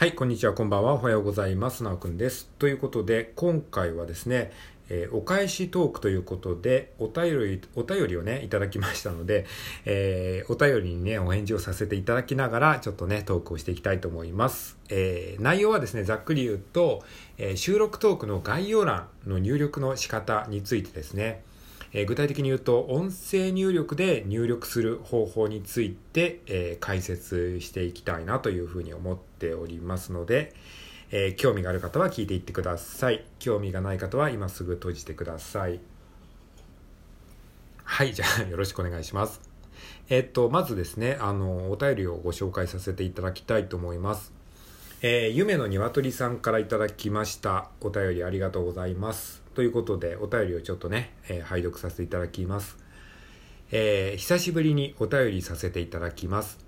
はい、こんにちは、こんばんは。おはようございます。なおくんです。ということで、今回はですね、えーお返しトークということで、お便り、お便りをね、いただきましたので、えーお便りにね、お返事をさせていただきながら、ちょっとね、トークをしていきたいと思います。えー内容はですね、ざっくり言うと、え収録トークの概要欄の入力の仕方についてですね、えー具体的に言うと音声入力で入力する方法について、えー解説していきたいなというふうに思っておりますので、えー興味がある方は聞いていってください。興味がない方は今すぐ閉じてください。はいじゃあ よろしくお願いします。えっとまずですねあのお便りをご紹介させていただきたいと思います。えー、夢の鶏さんからいただきました。お便りありがとうございます。ということでお便りをちょっとね、えー拝読させていただきます、えー久しぶりにお便りさせていただきます。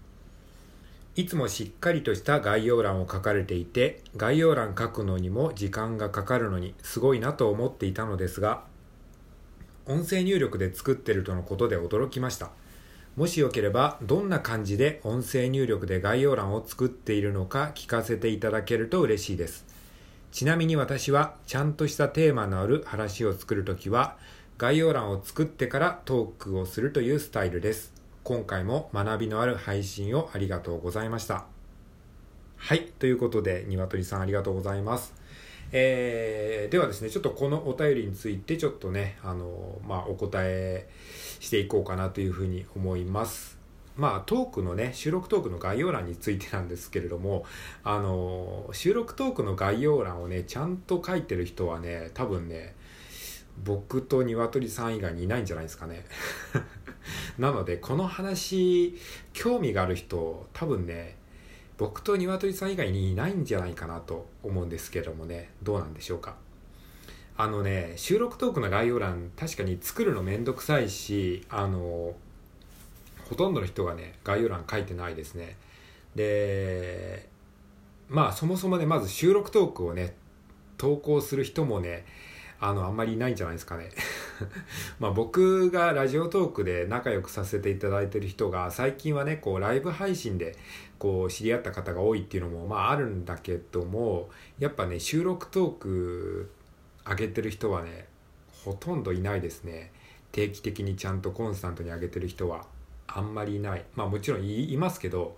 いつもしっかりとした概要欄を書かれていて概要欄書くのにも時間がかかるのにすごいなと思っていたのですが音声入力で作ってるとのことで驚きました。もしよければどんな感じで音声入力で概要欄を作っているのか聞かせていただけると嬉しいです。ちなみに私はちゃんとしたテーマのある話を作るときは概要欄を作ってからトークをするというスタイルです。今回も学びのある配信をありがとうございました。はいということで鶏さんありがとうございます。えーではですねちょっとこのお便りについてちょっとねあのまあお答えしていこうかなというふうに思います。まあトークのね収録トークの概要欄についてなんですけれどもあの収録トークの概要欄をねちゃんと書いてる人はね多分ね僕と鶏さん以外にいないんじゃないですかね。なのでこの話興味がある人多分ね僕と鶏さん以外にいないんじゃないかなと思うんですけどもねどうなんでしょうか。あのね収録トークの概要欄確かに作るのめんどくさいしあのほとんどの人がね概要欄書いてないですね。でまあそもそもねまず収録トークをね投稿する人もねあのあんまりいないんじゃないですかね。まあ僕がラジオトークで仲良くさせていただいてる人が最近はねこうライブ配信でこう知り合った方が多いっていうのもまああるんだけどもやっぱね収録トーク上げてる人はねほとんどいないですね。定期的にちゃんとコンスタントに上げてる人はあんまりいない。まあもちろんいいますけど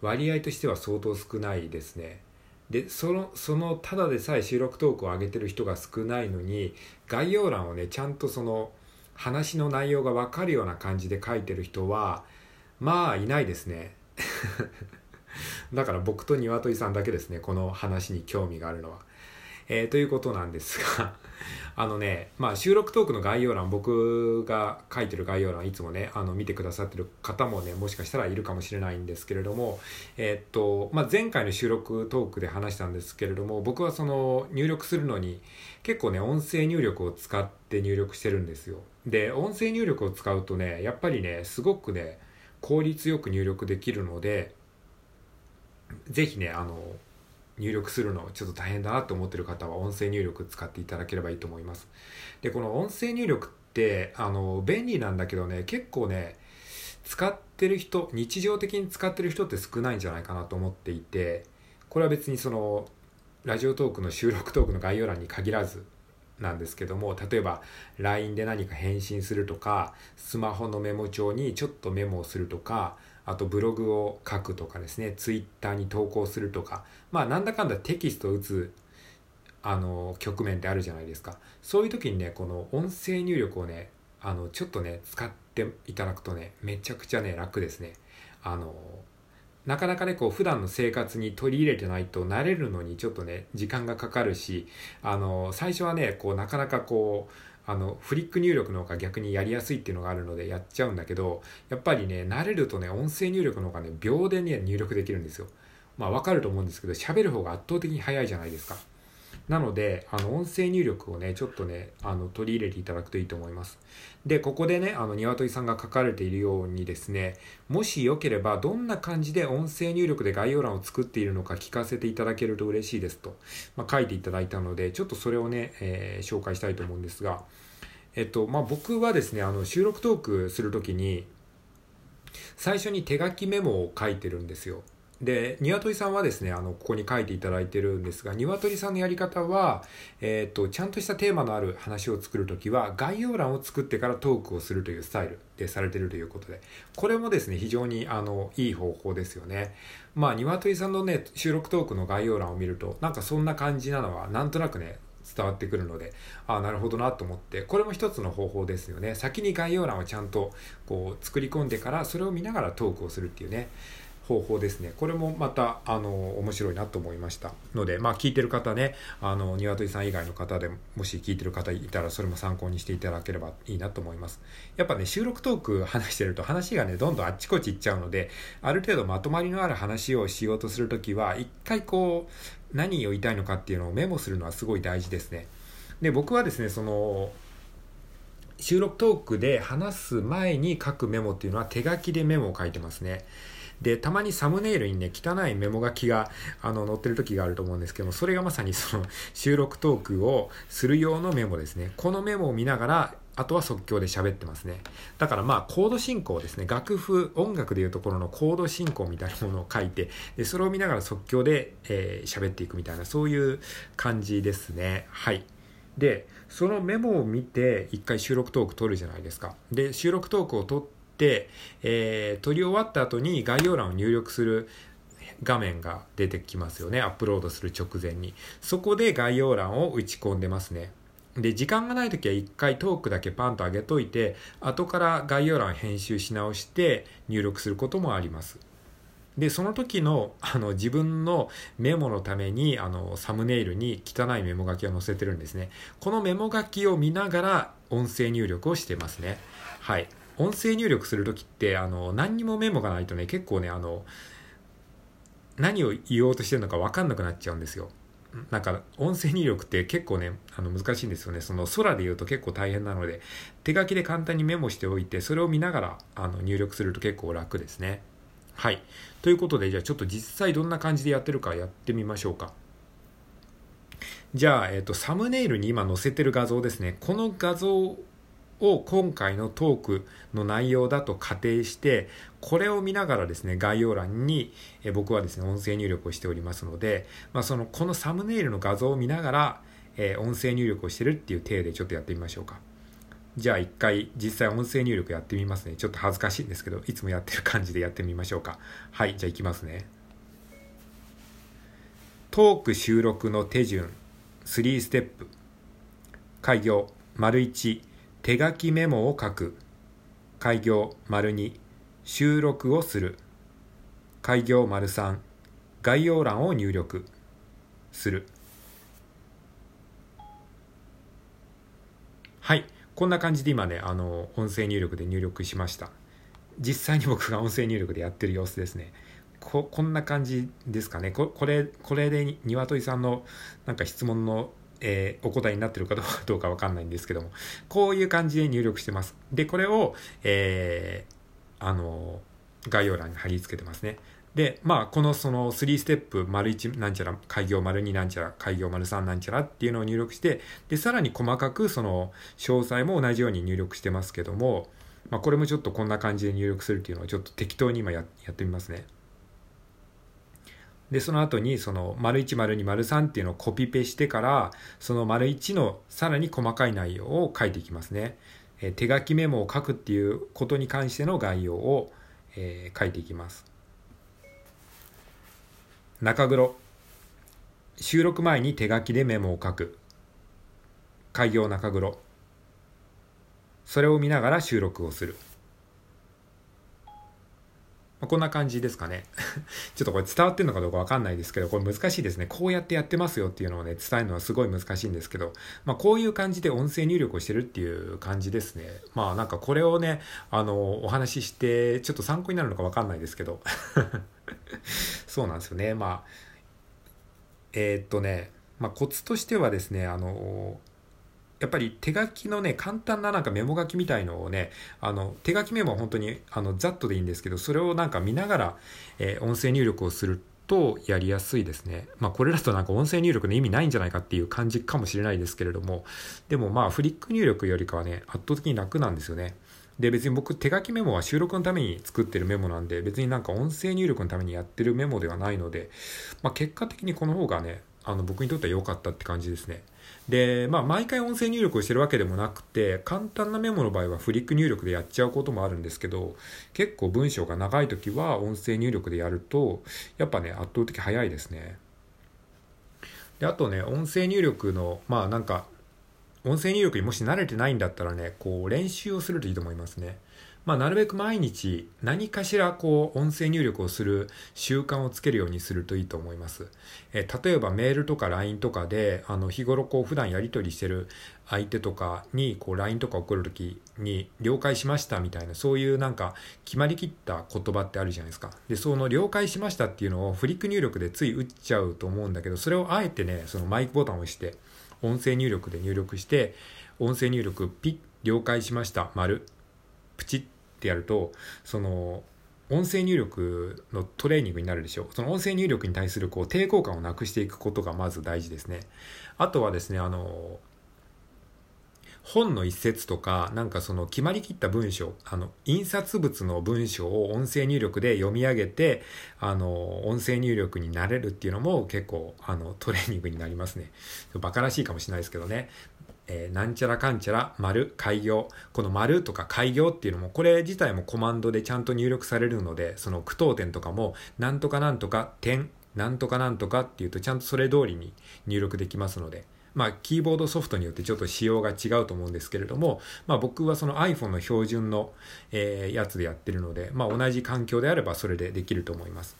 割合としては相当少ないですね。でそのそのただでさえ収録トークを上げてる人が少ないのに概要欄をねちゃんとその話の内容が分かるような感じで書いてる人はまあいないですね だから僕と鶏さんだけですねこの話に興味があるのは。えーということなんですが あのね、まあ、収録トークの概要欄僕が書いてる概要欄いつもねあの見てくださってる方もねもしかしたらいるかもしれないんですけれども、えーっとまあ、前回の収録トークで話したんですけれども僕はその入力するのに結構ね音声入力を使って入力してるんですよ。で音声入力を使うとねやっぱりねすごくね効率よく入力できるのでぜひねあの入力するのちょっと大変だなと思ってる方は音声入力使っていただければいいと思います。でこの音声入力ってあの便利なんだけどね結構ね使ってる人日常的に使ってる人って少ないんじゃないかなと思っていてこれは別にそのラジオトークの収録トークの概要欄に限らずなんですけども例えば LINE で何か返信するとかスマホのメモ帳にちょっとメモをするとかあとブログを書くとかですねツイッターに投稿するとかまあなんだかんだテキストを打つあの局面ってあるじゃないですか。そういう時にねこの音声入力をねあのちょっとね使っていただくとねめちゃくちゃね楽ですね。あのなかなかねこう普段の生活に取り入れてないと慣れるのにちょっとね時間がかかるしあの最初はねこうなかなかこうあのフリック入力の方が逆にやりやすいっていうのがあるのでやっちゃうんだけどやっぱりね慣れるとね音声入力の方がね秒でね入力できるんですよ。まあ分かると思うんですけど喋る方が圧倒的に早いじゃないですか。なのであの音声入力をねちょっとねあの取り入れていただくといいと思います。でここでねあの鶏さんが書かれているようにですねもしよければどんな感じで音声入力で概要欄を作っているのか聞かせていただけると嬉しいですと、まあ、書いていただいたのでちょっとそれをね、えー紹介したいと思うんですがえっとまあ僕はですねあの収録トークするときに最初に手書きメモを書いてるんですよ。で、鶏さんはですね、あの、ここに書いていただいてるんですが、鶏さんのやり方は、えっ、と、ちゃんとしたテーマのある話を作るときは、概要欄を作ってからトークをするというスタイルでされてるということで、これもですね、非常に、あの、いい方法ですよね。まあ、鶏さんのね、収録トークの概要欄を見ると、なんかそんな感じなのは、なんとなくね、伝わってくるので、ああ、なるほどなと思って、これも一つの方法ですよね。先に概要欄をちゃんとこう作り込んでから、それを見ながらトークをするっていうね。方法ですね。これもまた、あの、面白いなと思いました。ので、まあ、聞いてる方ね、あの、鶏さん以外の方でもし聞いてる方いたら、それも参考にしていただければいいなと思います。やっぱね、収録トーク話してると話がね、どんどんあっちこっち行っちゃうので、ある程度まとまりのある話をしようとするときは、一回こう、何を言いたいのかっていうのをメモするのはすごい大事ですね。で、僕はですね、その、収録トークで話す前に書くメモっていうのは手書きでメモを書いてますね。で、たまにサムネイルにね、汚いメモ書きが、あの、載ってる時があると思うんですけども、それがまさにその、収録トークをする用のメモですね。このメモを見ながら、あとは即興で喋ってますね。だからまあ、コード進行ですね。楽譜、音楽でいうところのコード進行みたいなものを書いて、でそれを見ながら即興で、えー、喋っていくみたいな、そういう感じですね。はい。で、そのメモを見て、一回収録トーク取るじゃないですか。で、収録トークを取って、、えー、撮り終わった後に概要欄を入力する画面が出てきますよね。アップロードする直前に。そこで概要欄を打ち込んでますね。で、時間がない時は一回トークだけパンと上げといて、後から概要欄編集し直して入力することもあります。で、その時の、あの、自分のメモのために、あの、サムネイルに汚いメモ書きを載せてるんですね。このメモ書きを見ながら音声入力をしてますね。はい。音声入力するときって、あの、何にもメモがないとね、結構ね、あの、何を言おうとしてるのか分かんなくなっちゃうんですよ。なんか、音声入力って結構ね、あの、難しいんですよね。その空で言うと結構大変なので、手書きで簡単にメモしておいて、それを見ながら、あの、入力すると結構楽ですね。はい。ということで、じゃあちょっと実際どんな感じでやってるかやってみましょうか。じゃあ、えっ、と、サムネイルに今載せてる画像ですね。この画像を今回のトークの内容だと仮定して、これを見ながらですね、概要欄に、僕はですね、音声入力をしておりますので、まあ、その、このサムネイルの画像を見ながら、え、音声入力をしてるっていう体でちょっとやってみましょうか。じゃあ一回実際音声入力やってみますね。ちょっと恥ずかしいんですけど、いつもやってる感じでやってみましょうか。はい、じゃあいきますね。トーク収録の手順3ステップ。開業、丸1、手書きメモを書く。開業丸2、収録をする。開業丸3、概要欄を入力する。はい。こんな感じで今ね、あの、音声入力で入力しました。実際に僕が音声入力でやってる様子ですね。こ、こんな感じですかね。ここれ、これで、鶏さんのなんか質問のえー、お答えになってるか どうかわかんないんですけども、こういう感じで入力してます。で、これを、えー、あの、概要欄に貼り付けてますね。で、まあ、このその3ステップ、丸1なんちゃら、開業丸2なんちゃら、開業丸3なんちゃらっていうのを入力して、で、さらに細かくその詳細も同じように入力してますけども、まあ、これもちょっとこんな感じで入力するっていうのをちょっと適当に今ややってみますね。で、その後に、その、丸1、丸2、丸3っていうのをコピペしてから、その丸1のさらに細かい内容を書いていきますね。え、手書きメモを書くっていうことに関しての概要を、えー、書いていきます。中黒。収録前に手書きでメモを書く。開業中黒。それを見ながら収録をする。まあ、こんな感じですかね。ちょっとこれ伝わってるのかどうかわかんないですけど、これ難しいですね。こうやってやってますよっていうのをね、伝えるのはすごい難しいんですけど、まあこういう感じで音声入力をしてるっていう感じですね。まあなんかこれをね、あの、お話しして、ちょっと参考になるのかわかんないですけど。そうなんですよね。まあ、えー、っとね、まあコツとしてはですね、あの、やっぱり手書きのね、簡単ななんかメモ書きみたいのをね、あの、手書きメモは本当にあのざっとでいいんですけど、それをなんか見ながら、えー、音声入力をするとやりやすいですね。まあこれだとなんか音声入力の意味ないんじゃないかっていう感じかもしれないですけれども、でもまあフリック入力よりかはね、圧倒的に楽なんですよね。で、別に僕手書きメモは収録のために作ってるメモなんで、別になんか音声入力のためにやってるメモではないので、まあ結果的にこの方がね、あの僕にとっては良かったって感じですね。で、まあ毎回音声入力をしてるわけでもなくて、簡単なメモの場合はフリック入力でやっちゃうこともあるんですけど、結構文章が長い時は音声入力でやると、やっぱね、圧倒的早いですね。で、あとね、音声入力の、まあなんか、音声入力にもし慣れてないんだったらね、こう練習をするといいと思いますね。まあ、なるべく毎日何かしらこう音声入力をする習慣をつけるようにするといいと思います。え例えばメールとか LINE とかであの日頃こう普段やり取りしてる相手とかにこう LINE とか送るときに了解しましたみたいなそういうなんか決まりきった言葉ってあるじゃないですか。で、その了解しましたっていうのをフリック入力でつい打っちゃうと思うんだけど、それをあえてね、そのマイクボタンを押して音声入力で入力して音声入力ピッ了解しました丸プチってやるとその音声入力のトレーニングになるでしょう。その音声入力に対するこう抵抗感をなくしていくことがまず大事ですね。あとはですね、あの、本の一節とか、なんかその決まりきった文章、あの、印刷物の文章を音声入力で読み上げて、あの、音声入力になれるっていうのも結構、あの、トレーニングになりますね。バカらしいかもしれないですけどね。えー、なんちゃらかんちゃら、丸、開業。この丸とか開業っていうのも、これ自体もコマンドでちゃんと入力されるので、その句読点とかも、なんとかなんとか、点、なんとかなんとかっていうと、ちゃんとそれ通りに入力できますので、まあ、キーボードソフトによってちょっと仕様が違うと思うんですけれども、まあ、僕はその iPhone の標準の、えー、やつでやってるので、まあ、同じ環境であればそれでできると思います。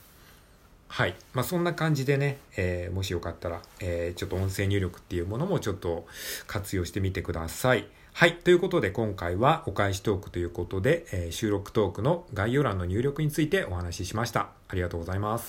はい。まあ、そんな感じでね、えー、もしよかったら、えー、ちょっと音声入力っていうものもちょっと活用してみてください。はい。ということで、今回はお返しトークということで、えー、収録トークの概要欄の入力についてお話ししました。ありがとうございます。